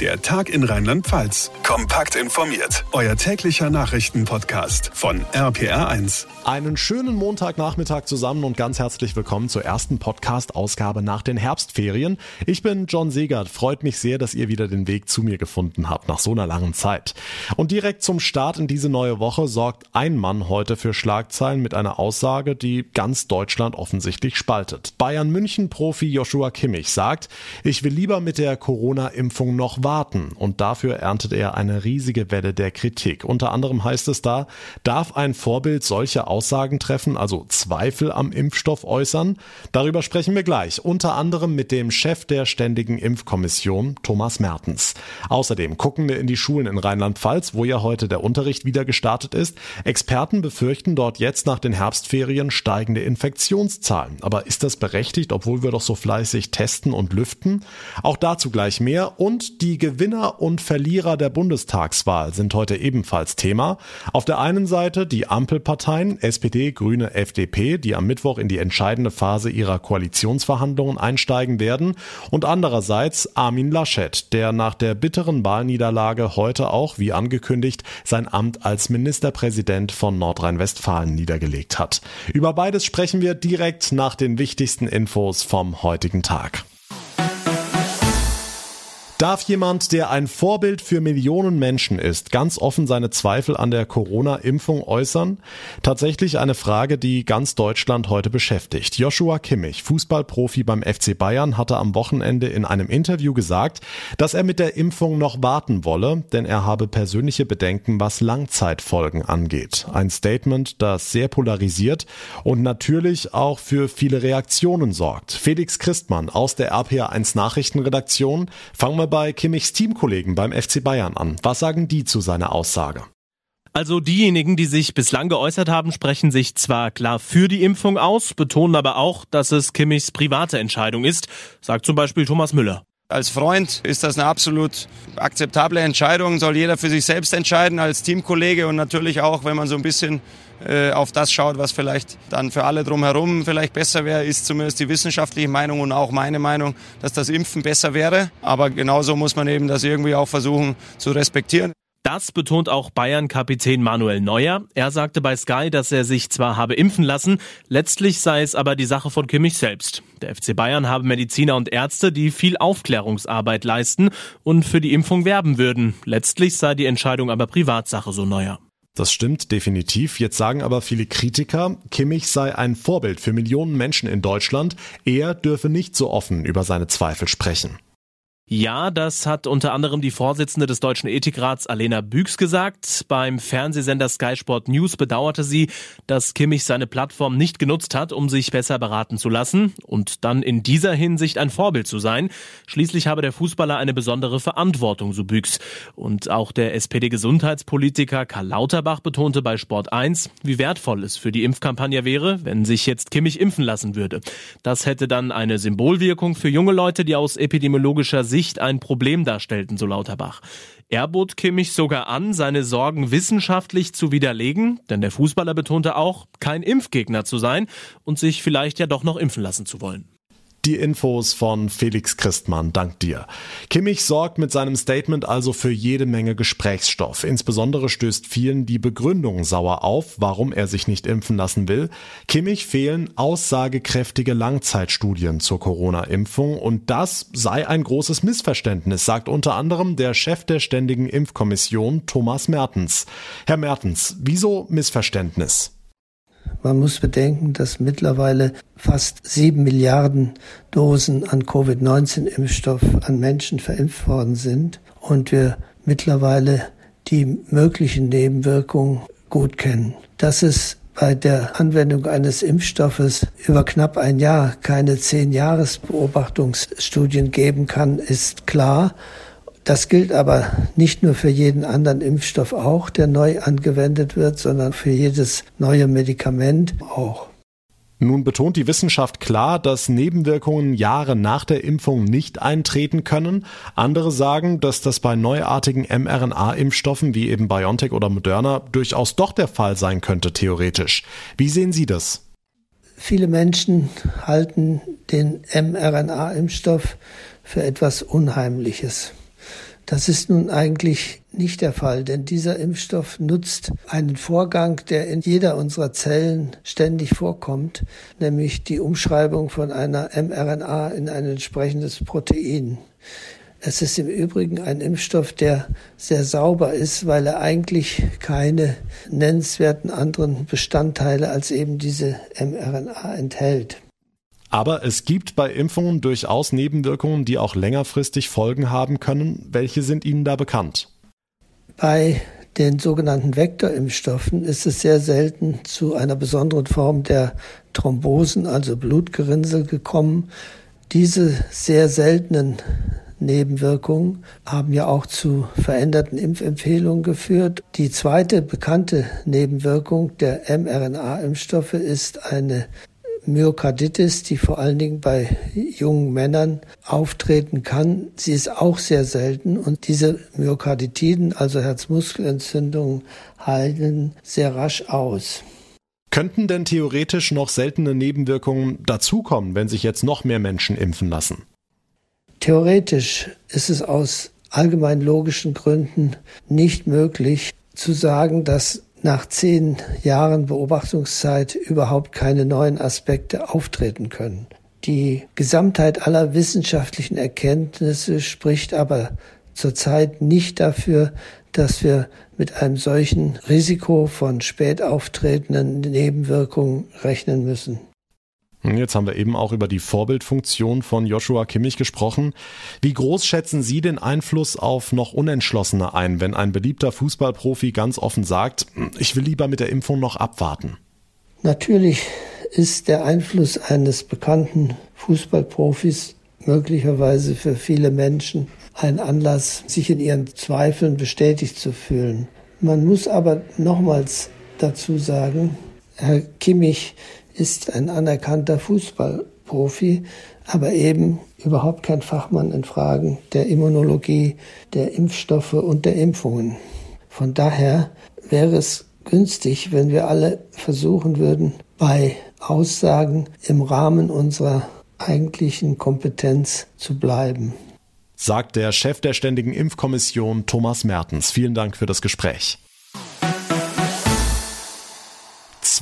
Der Tag in Rheinland-Pfalz. Kompakt informiert. Euer täglicher Nachrichtenpodcast von RPR1. Einen schönen Montagnachmittag zusammen und ganz herzlich willkommen zur ersten Podcast-Ausgabe nach den Herbstferien. Ich bin John Segert. Freut mich sehr, dass ihr wieder den Weg zu mir gefunden habt nach so einer langen Zeit. Und direkt zum Start in diese neue Woche sorgt ein Mann heute für Schlagzeilen mit einer Aussage, die ganz Deutschland offensichtlich spaltet. Bayern München Profi Joshua Kimmich sagt, ich will lieber mit der Corona-Impfung noch warten. Und dafür erntet er eine riesige Welle der Kritik. Unter anderem heißt es da, darf ein Vorbild solche Aussagen treffen, also Zweifel am Impfstoff äußern? Darüber sprechen wir gleich. Unter anderem mit dem Chef der Ständigen Impfkommission, Thomas Mertens. Außerdem gucken wir in die Schulen in Rheinland-Pfalz, wo ja heute der Unterricht wieder gestartet ist. Experten befürchten dort jetzt nach den Herbstferien steigende Infektionszahlen. Aber ist das berechtigt, obwohl wir doch so fleißig testen und lüften? Auch dazu gleich mehr und die die Gewinner und Verlierer der Bundestagswahl sind heute ebenfalls Thema. Auf der einen Seite die Ampelparteien SPD, Grüne, FDP, die am Mittwoch in die entscheidende Phase ihrer Koalitionsverhandlungen einsteigen werden und andererseits Armin Laschet, der nach der bitteren Wahlniederlage heute auch, wie angekündigt, sein Amt als Ministerpräsident von Nordrhein-Westfalen niedergelegt hat. Über beides sprechen wir direkt nach den wichtigsten Infos vom heutigen Tag. Darf jemand, der ein Vorbild für Millionen Menschen ist, ganz offen seine Zweifel an der Corona-Impfung äußern? Tatsächlich eine Frage, die ganz Deutschland heute beschäftigt. Joshua Kimmich, Fußballprofi beim FC Bayern, hatte am Wochenende in einem Interview gesagt, dass er mit der Impfung noch warten wolle, denn er habe persönliche Bedenken, was Langzeitfolgen angeht. Ein Statement, das sehr polarisiert und natürlich auch für viele Reaktionen sorgt. Felix Christmann aus der RPA1 Nachrichtenredaktion. Fangen wir bei Kimmichs Teamkollegen beim FC Bayern an. Was sagen die zu seiner Aussage? Also diejenigen, die sich bislang geäußert haben, sprechen sich zwar klar für die Impfung aus, betonen aber auch, dass es Kimmichs private Entscheidung ist, sagt zum Beispiel Thomas Müller. Als Freund ist das eine absolut akzeptable Entscheidung, soll jeder für sich selbst entscheiden, als Teamkollege und natürlich auch, wenn man so ein bisschen äh, auf das schaut, was vielleicht dann für alle drumherum vielleicht besser wäre, ist zumindest die wissenschaftliche Meinung und auch meine Meinung, dass das Impfen besser wäre. Aber genauso muss man eben das irgendwie auch versuchen zu respektieren. Das betont auch Bayern-Kapitän Manuel Neuer. Er sagte bei Sky, dass er sich zwar habe impfen lassen, letztlich sei es aber die Sache von Kimmich selbst. Der FC Bayern habe Mediziner und Ärzte, die viel Aufklärungsarbeit leisten und für die Impfung werben würden. Letztlich sei die Entscheidung aber Privatsache, so Neuer. Das stimmt definitiv. Jetzt sagen aber viele Kritiker, Kimmich sei ein Vorbild für Millionen Menschen in Deutschland. Er dürfe nicht so offen über seine Zweifel sprechen. Ja, das hat unter anderem die Vorsitzende des Deutschen Ethikrats Alena Büchs gesagt. Beim Fernsehsender Sky Sport News bedauerte sie, dass Kimmich seine Plattform nicht genutzt hat, um sich besser beraten zu lassen und dann in dieser Hinsicht ein Vorbild zu sein. Schließlich habe der Fußballer eine besondere Verantwortung, so Büchs. Und auch der SPD-Gesundheitspolitiker Karl Lauterbach betonte bei Sport 1, wie wertvoll es für die Impfkampagne wäre, wenn sich jetzt Kimmich impfen lassen würde. Das hätte dann eine Symbolwirkung für junge Leute, die aus epidemiologischer ein Problem darstellten, so Lauterbach. Er bot Kimmich sogar an, seine Sorgen wissenschaftlich zu widerlegen, denn der Fußballer betonte auch, kein Impfgegner zu sein und sich vielleicht ja doch noch impfen lassen zu wollen. Die Infos von Felix Christmann, dank dir. Kimmich sorgt mit seinem Statement also für jede Menge Gesprächsstoff. Insbesondere stößt vielen die Begründung sauer auf, warum er sich nicht impfen lassen will. Kimmich fehlen aussagekräftige Langzeitstudien zur Corona-Impfung und das sei ein großes Missverständnis, sagt unter anderem der Chef der Ständigen Impfkommission Thomas Mertens. Herr Mertens, wieso Missverständnis? Man muss bedenken, dass mittlerweile fast sieben Milliarden Dosen an Covid-19-Impfstoff an Menschen verimpft worden sind und wir mittlerweile die möglichen Nebenwirkungen gut kennen. Dass es bei der Anwendung eines Impfstoffes über knapp ein Jahr keine zehn Jahres Beobachtungsstudien geben kann, ist klar. Das gilt aber nicht nur für jeden anderen Impfstoff auch, der neu angewendet wird, sondern für jedes neue Medikament auch. Nun betont die Wissenschaft klar, dass Nebenwirkungen Jahre nach der Impfung nicht eintreten können. Andere sagen, dass das bei neuartigen mRNA-Impfstoffen wie eben BioNTech oder Moderna durchaus doch der Fall sein könnte, theoretisch. Wie sehen Sie das? Viele Menschen halten den mRNA-Impfstoff für etwas Unheimliches. Das ist nun eigentlich nicht der Fall, denn dieser Impfstoff nutzt einen Vorgang, der in jeder unserer Zellen ständig vorkommt, nämlich die Umschreibung von einer mRNA in ein entsprechendes Protein. Es ist im Übrigen ein Impfstoff, der sehr sauber ist, weil er eigentlich keine nennenswerten anderen Bestandteile als eben diese mRNA enthält. Aber es gibt bei Impfungen durchaus Nebenwirkungen, die auch längerfristig Folgen haben können. Welche sind Ihnen da bekannt? Bei den sogenannten Vektorimpfstoffen ist es sehr selten zu einer besonderen Form der Thrombosen, also Blutgerinnsel, gekommen. Diese sehr seltenen Nebenwirkungen haben ja auch zu veränderten Impfempfehlungen geführt. Die zweite bekannte Nebenwirkung der mRNA-Impfstoffe ist eine Myokarditis, die vor allen Dingen bei jungen Männern auftreten kann. Sie ist auch sehr selten und diese Myokarditiden, also Herzmuskelentzündungen, heilen sehr rasch aus. Könnten denn theoretisch noch seltene Nebenwirkungen dazukommen, wenn sich jetzt noch mehr Menschen impfen lassen? Theoretisch ist es aus allgemein logischen Gründen nicht möglich zu sagen, dass nach zehn Jahren Beobachtungszeit überhaupt keine neuen Aspekte auftreten können. Die Gesamtheit aller wissenschaftlichen Erkenntnisse spricht aber zurzeit nicht dafür, dass wir mit einem solchen Risiko von spät auftretenden Nebenwirkungen rechnen müssen. Jetzt haben wir eben auch über die Vorbildfunktion von Joshua Kimmich gesprochen. Wie groß schätzen Sie den Einfluss auf noch Unentschlossene ein, wenn ein beliebter Fußballprofi ganz offen sagt, ich will lieber mit der Impfung noch abwarten? Natürlich ist der Einfluss eines bekannten Fußballprofis möglicherweise für viele Menschen ein Anlass, sich in ihren Zweifeln bestätigt zu fühlen. Man muss aber nochmals dazu sagen, Herr Kimmich ist ein anerkannter Fußballprofi, aber eben überhaupt kein Fachmann in Fragen der Immunologie, der Impfstoffe und der Impfungen. Von daher wäre es günstig, wenn wir alle versuchen würden, bei Aussagen im Rahmen unserer eigentlichen Kompetenz zu bleiben. Sagt der Chef der Ständigen Impfkommission Thomas Mertens. Vielen Dank für das Gespräch.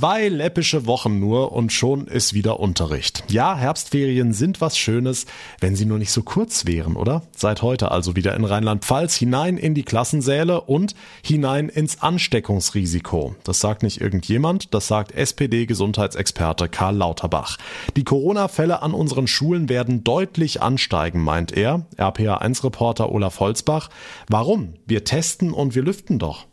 Zwei läppische Wochen nur und schon ist wieder Unterricht. Ja, Herbstferien sind was Schönes, wenn sie nur nicht so kurz wären, oder? Seit heute also wieder in Rheinland-Pfalz hinein in die Klassensäle und hinein ins Ansteckungsrisiko. Das sagt nicht irgendjemand, das sagt SPD-Gesundheitsexperte Karl Lauterbach. Die Corona-Fälle an unseren Schulen werden deutlich ansteigen, meint er. RPA1-Reporter Olaf Holzbach. Warum? Wir testen und wir lüften doch.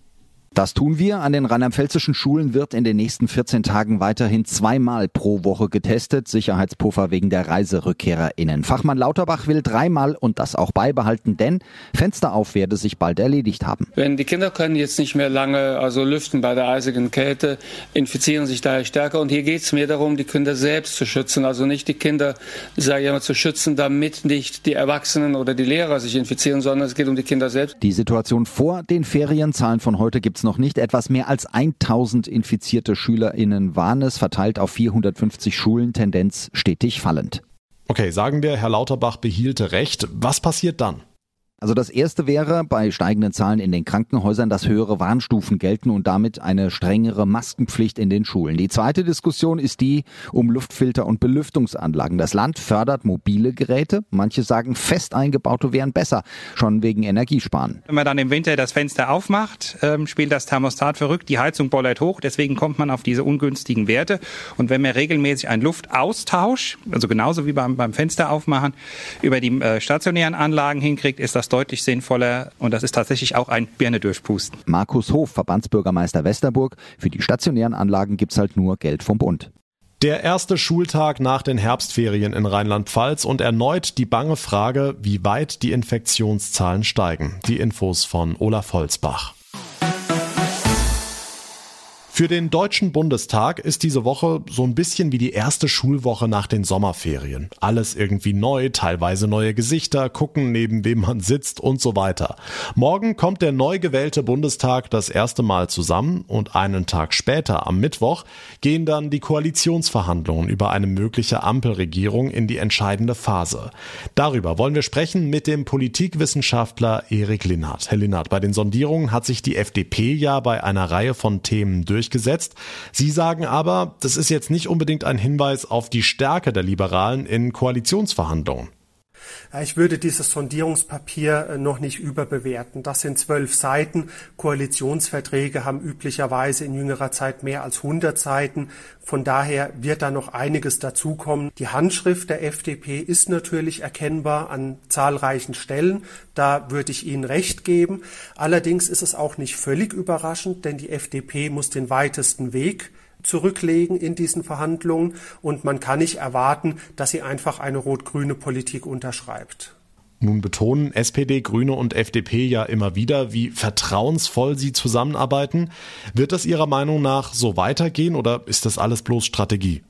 Das tun wir. An den rheinland-pfälzischen Schulen wird in den nächsten 14 Tagen weiterhin zweimal pro Woche getestet. Sicherheitspuffer wegen der ReiserückkehrerInnen. Fachmann Lauterbach will dreimal und das auch beibehalten, denn Fenster auf werde sich bald erledigt haben. Wenn die Kinder können jetzt nicht mehr lange also lüften bei der eisigen Kälte, infizieren sich daher stärker. Und hier geht es mir darum, die Kinder selbst zu schützen. Also nicht die Kinder, sage ich immer, zu schützen, damit nicht die Erwachsenen oder die Lehrer sich infizieren, sondern es geht um die Kinder selbst. Die Situation vor den Ferienzahlen von heute gibt es noch nicht. Etwas mehr als 1000 infizierte SchülerInnen waren es, verteilt auf 450 Schulen, Tendenz stetig fallend. Okay, sagen wir, Herr Lauterbach behielte Recht. Was passiert dann? Also das erste wäre bei steigenden Zahlen in den Krankenhäusern, dass höhere Warnstufen gelten und damit eine strengere Maskenpflicht in den Schulen. Die zweite Diskussion ist die um Luftfilter und Belüftungsanlagen. Das Land fördert mobile Geräte. Manche sagen, fest eingebaute wären besser, schon wegen Energiesparen. Wenn man dann im Winter das Fenster aufmacht, ähm, spielt das Thermostat verrückt, die Heizung bollert hoch, deswegen kommt man auf diese ungünstigen Werte. Und wenn man regelmäßig einen Luftaustausch, also genauso wie beim, beim Fenster aufmachen, über die äh, stationären Anlagen hinkriegt, ist das deutlich sinnvoller und das ist tatsächlich auch ein Birne durchpusten. Markus Hof, Verbandsbürgermeister Westerburg. Für die stationären Anlagen gibt's halt nur Geld vom Bund. Der erste Schultag nach den Herbstferien in Rheinland-Pfalz und erneut die bange Frage, wie weit die Infektionszahlen steigen. Die Infos von Olaf Holzbach. Für den Deutschen Bundestag ist diese Woche so ein bisschen wie die erste Schulwoche nach den Sommerferien. Alles irgendwie neu, teilweise neue Gesichter, gucken, neben wem man sitzt und so weiter. Morgen kommt der neu gewählte Bundestag das erste Mal zusammen und einen Tag später, am Mittwoch, gehen dann die Koalitionsverhandlungen über eine mögliche Ampelregierung in die entscheidende Phase. Darüber wollen wir sprechen mit dem Politikwissenschaftler Erik Linnhardt. Herr Linnhardt, bei den Sondierungen hat sich die FDP ja bei einer Reihe von Themen durch durchgesetzt. Sie sagen aber, das ist jetzt nicht unbedingt ein Hinweis auf die Stärke der Liberalen in Koalitionsverhandlungen. Ich würde dieses Sondierungspapier äh, noch nicht überbewerten. Das sind zwölf Seiten. Koalitionsverträge haben üblicherweise in jüngerer Zeit mehr als 100 Seiten. Von daher wird da noch einiges dazukommen. Die Handschrift der FDP ist natürlich erkennbar an zahlreichen Stellen. Da würde ich Ihnen recht geben. Allerdings ist es auch nicht völlig überraschend, denn die FDP muss den weitesten Weg zurücklegen in diesen Verhandlungen und man kann nicht erwarten, dass sie einfach eine rot-grüne Politik unterschreibt. Nun betonen SPD, Grüne und FDP ja immer wieder, wie vertrauensvoll sie zusammenarbeiten. Wird das Ihrer Meinung nach so weitergehen oder ist das alles bloß Strategie?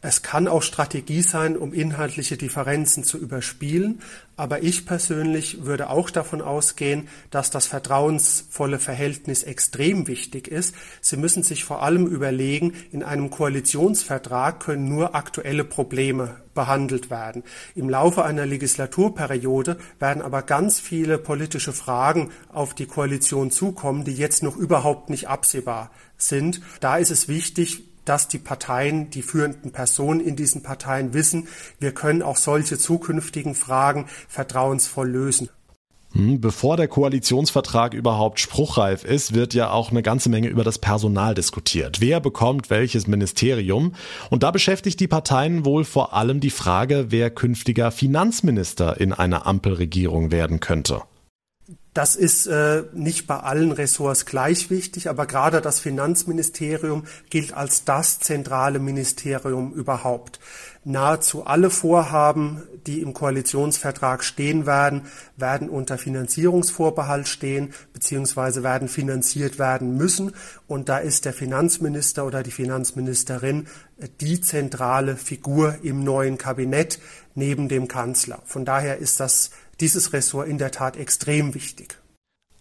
Es kann auch Strategie sein, um inhaltliche Differenzen zu überspielen, aber ich persönlich würde auch davon ausgehen, dass das vertrauensvolle Verhältnis extrem wichtig ist. Sie müssen sich vor allem überlegen, in einem Koalitionsvertrag können nur aktuelle Probleme behandelt werden. Im Laufe einer Legislaturperiode werden aber ganz viele politische Fragen auf die Koalition zukommen, die jetzt noch überhaupt nicht absehbar sind. Da ist es wichtig, dass die Parteien, die führenden Personen in diesen Parteien wissen, wir können auch solche zukünftigen Fragen vertrauensvoll lösen. Hm, bevor der Koalitionsvertrag überhaupt spruchreif ist, wird ja auch eine ganze Menge über das Personal diskutiert. Wer bekommt welches Ministerium? Und da beschäftigt die Parteien wohl vor allem die Frage, wer künftiger Finanzminister in einer Ampelregierung werden könnte. Das ist äh, nicht bei allen Ressorts gleich wichtig, aber gerade das Finanzministerium gilt als das zentrale Ministerium überhaupt. Nahezu alle Vorhaben, die im Koalitionsvertrag stehen werden, werden unter Finanzierungsvorbehalt stehen bzw. werden finanziert werden müssen. Und da ist der Finanzminister oder die Finanzministerin die zentrale Figur im neuen Kabinett neben dem Kanzler. Von daher ist das dieses Ressort in der Tat extrem wichtig.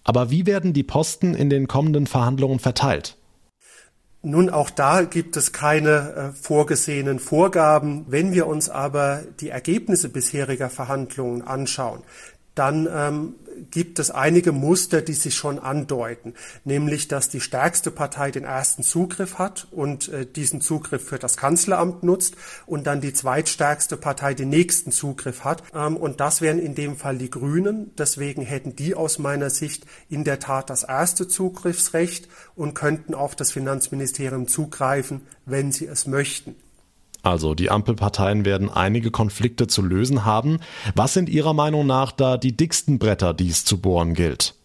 Aber wie werden die Posten in den kommenden Verhandlungen verteilt? Nun, auch da gibt es keine äh, vorgesehenen Vorgaben. Wenn wir uns aber die Ergebnisse bisheriger Verhandlungen anschauen, dann ähm, gibt es einige Muster, die sich schon andeuten, nämlich dass die stärkste Partei den ersten Zugriff hat und äh, diesen Zugriff für das Kanzleramt nutzt und dann die zweitstärkste Partei den nächsten Zugriff hat. Ähm, und das wären in dem Fall die Grünen. Deswegen hätten die aus meiner Sicht in der Tat das erste Zugriffsrecht und könnten auf das Finanzministerium zugreifen, wenn sie es möchten. Also die Ampelparteien werden einige Konflikte zu lösen haben. Was sind Ihrer Meinung nach da die dicksten Bretter, die es zu bohren gilt?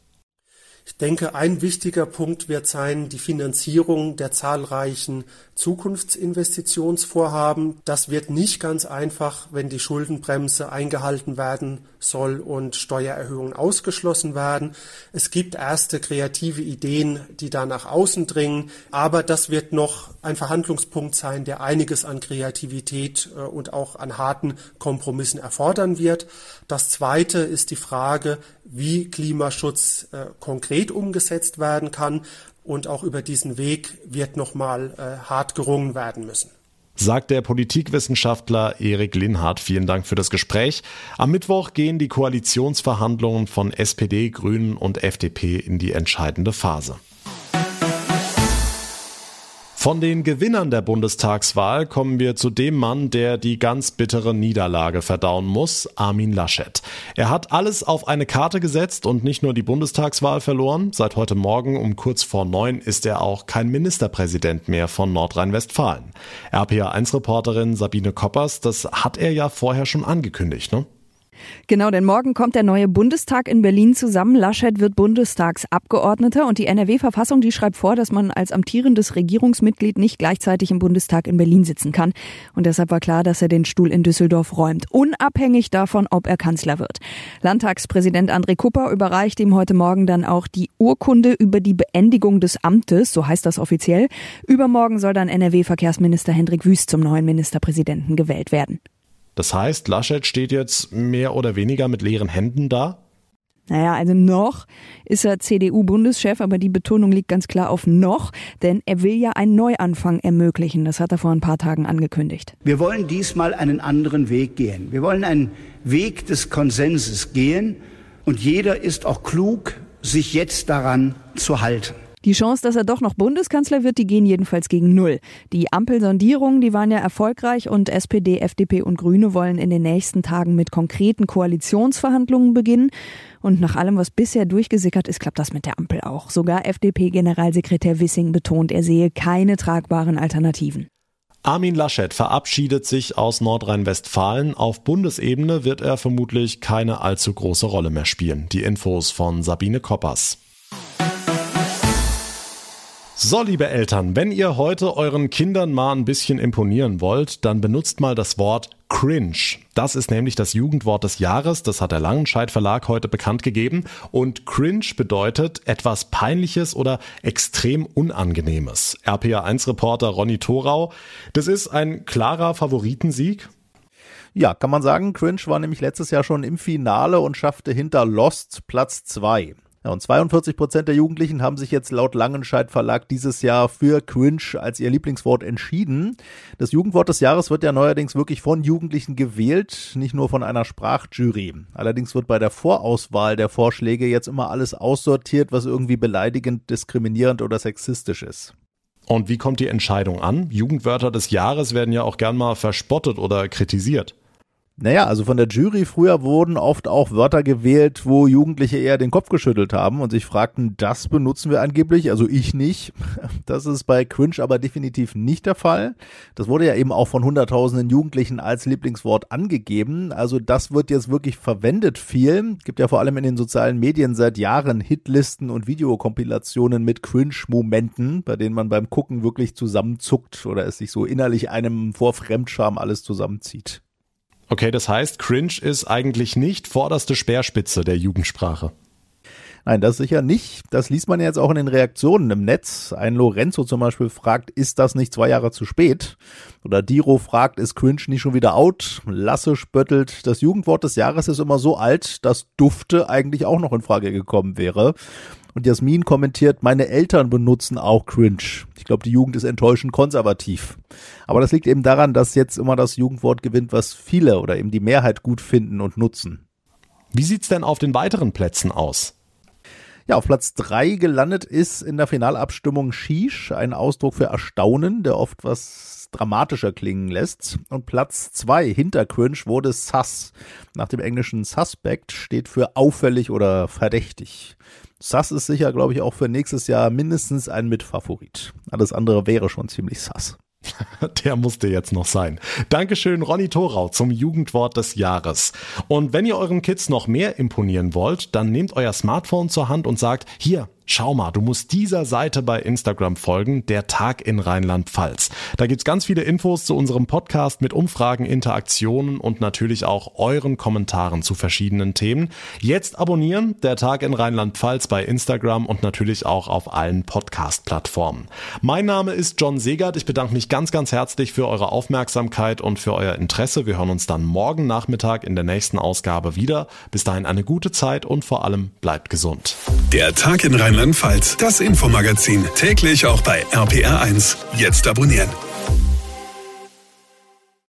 Ich denke, ein wichtiger Punkt wird sein die Finanzierung der zahlreichen Zukunftsinvestitionsvorhaben. Das wird nicht ganz einfach, wenn die Schuldenbremse eingehalten werden soll und Steuererhöhungen ausgeschlossen werden. Es gibt erste kreative Ideen, die da nach außen dringen, aber das wird noch ein Verhandlungspunkt sein, der einiges an Kreativität äh, und auch an harten Kompromissen erfordern wird. Das zweite ist die Frage, wie Klimaschutz äh, konkret umgesetzt werden kann. Und auch über diesen Weg wird nochmal äh, hart gerungen werden müssen. Sagt der Politikwissenschaftler Erik Linhardt. Vielen Dank für das Gespräch. Am Mittwoch gehen die Koalitionsverhandlungen von SPD, Grünen und FDP in die entscheidende Phase. Von den Gewinnern der Bundestagswahl kommen wir zu dem Mann, der die ganz bittere Niederlage verdauen muss, Armin Laschet. Er hat alles auf eine Karte gesetzt und nicht nur die Bundestagswahl verloren. Seit heute Morgen um kurz vor neun ist er auch kein Ministerpräsident mehr von Nordrhein-Westfalen. RPA1-Reporterin Sabine Koppers, das hat er ja vorher schon angekündigt, ne? Genau, denn morgen kommt der neue Bundestag in Berlin zusammen. Laschet wird Bundestagsabgeordneter und die NRW-Verfassung, die schreibt vor, dass man als amtierendes Regierungsmitglied nicht gleichzeitig im Bundestag in Berlin sitzen kann. Und deshalb war klar, dass er den Stuhl in Düsseldorf räumt, unabhängig davon, ob er Kanzler wird. Landtagspräsident André Kupper überreicht ihm heute Morgen dann auch die Urkunde über die Beendigung des Amtes, so heißt das offiziell. Übermorgen soll dann NRW-Verkehrsminister Hendrik Wüst zum neuen Ministerpräsidenten gewählt werden. Das heißt, Laschet steht jetzt mehr oder weniger mit leeren Händen da? Naja, also noch ist er CDU-Bundeschef, aber die Betonung liegt ganz klar auf noch, denn er will ja einen Neuanfang ermöglichen. Das hat er vor ein paar Tagen angekündigt. Wir wollen diesmal einen anderen Weg gehen. Wir wollen einen Weg des Konsenses gehen und jeder ist auch klug, sich jetzt daran zu halten. Die Chance, dass er doch noch Bundeskanzler wird, die gehen jedenfalls gegen Null. Die Ampelsondierungen, die waren ja erfolgreich und SPD, FDP und Grüne wollen in den nächsten Tagen mit konkreten Koalitionsverhandlungen beginnen. Und nach allem, was bisher durchgesickert ist, klappt das mit der Ampel auch. Sogar FDP-Generalsekretär Wissing betont, er sehe keine tragbaren Alternativen. Armin Laschet verabschiedet sich aus Nordrhein-Westfalen. Auf Bundesebene wird er vermutlich keine allzu große Rolle mehr spielen. Die Infos von Sabine Koppers. So, liebe Eltern, wenn ihr heute euren Kindern mal ein bisschen imponieren wollt, dann benutzt mal das Wort cringe. Das ist nämlich das Jugendwort des Jahres, das hat der Langenscheidt Verlag heute bekannt gegeben und cringe bedeutet etwas peinliches oder extrem unangenehmes. RPA1 Reporter Ronny Thorau, das ist ein klarer Favoritensieg. Ja, kann man sagen, Cringe war nämlich letztes Jahr schon im Finale und schaffte hinter Lost Platz zwei. Ja, und 42 Prozent der Jugendlichen haben sich jetzt laut Langenscheidt Verlag dieses Jahr für Cringe als ihr Lieblingswort entschieden. Das Jugendwort des Jahres wird ja neuerdings wirklich von Jugendlichen gewählt, nicht nur von einer Sprachjury. Allerdings wird bei der Vorauswahl der Vorschläge jetzt immer alles aussortiert, was irgendwie beleidigend, diskriminierend oder sexistisch ist. Und wie kommt die Entscheidung an? Jugendwörter des Jahres werden ja auch gern mal verspottet oder kritisiert. Naja, also von der Jury früher wurden oft auch Wörter gewählt, wo Jugendliche eher den Kopf geschüttelt haben und sich fragten, das benutzen wir angeblich, also ich nicht. Das ist bei Cringe aber definitiv nicht der Fall. Das wurde ja eben auch von hunderttausenden Jugendlichen als Lieblingswort angegeben. Also das wird jetzt wirklich verwendet viel. Gibt ja vor allem in den sozialen Medien seit Jahren Hitlisten und Videokompilationen mit Cringe-Momenten, bei denen man beim Gucken wirklich zusammenzuckt oder es sich so innerlich einem vor Fremdscham alles zusammenzieht. Okay, das heißt, cringe ist eigentlich nicht vorderste Speerspitze der Jugendsprache. Nein, das sicher nicht. Das liest man jetzt auch in den Reaktionen im Netz. Ein Lorenzo zum Beispiel fragt, ist das nicht zwei Jahre zu spät? Oder Diro fragt, ist cringe nicht schon wieder out? Lasse spöttelt, das Jugendwort des Jahres ist immer so alt, dass Dufte eigentlich auch noch in Frage gekommen wäre. Und Jasmin kommentiert, meine Eltern benutzen auch cringe. Ich glaube, die Jugend ist enttäuschend konservativ. Aber das liegt eben daran, dass jetzt immer das Jugendwort gewinnt, was viele oder eben die Mehrheit gut finden und nutzen. Wie sieht's denn auf den weiteren Plätzen aus? Ja, auf Platz drei gelandet ist in der Finalabstimmung Shish, ein Ausdruck für Erstaunen, der oft was dramatischer klingen lässt. Und Platz zwei hinter Cringe wurde Sus. Nach dem englischen Suspect steht für auffällig oder verdächtig. Sass ist sicher, glaube ich, auch für nächstes Jahr mindestens ein Mitfavorit. Alles andere wäre schon ziemlich sass. Der musste jetzt noch sein. Dankeschön, Ronny Thorau, zum Jugendwort des Jahres. Und wenn ihr euren Kids noch mehr imponieren wollt, dann nehmt euer Smartphone zur Hand und sagt, hier, Schau mal, du musst dieser Seite bei Instagram folgen, der Tag in Rheinland-Pfalz. Da gibt's ganz viele Infos zu unserem Podcast mit Umfragen, Interaktionen und natürlich auch euren Kommentaren zu verschiedenen Themen. Jetzt abonnieren, der Tag in Rheinland-Pfalz bei Instagram und natürlich auch auf allen Podcast-Plattformen. Mein Name ist John Segert. Ich bedanke mich ganz, ganz herzlich für eure Aufmerksamkeit und für euer Interesse. Wir hören uns dann morgen Nachmittag in der nächsten Ausgabe wieder. Bis dahin eine gute Zeit und vor allem bleibt gesund. Der Tag in Rheinland Rheinland-Pfalz. Das Infomagazin. Täglich auch bei RPR1. Jetzt abonnieren.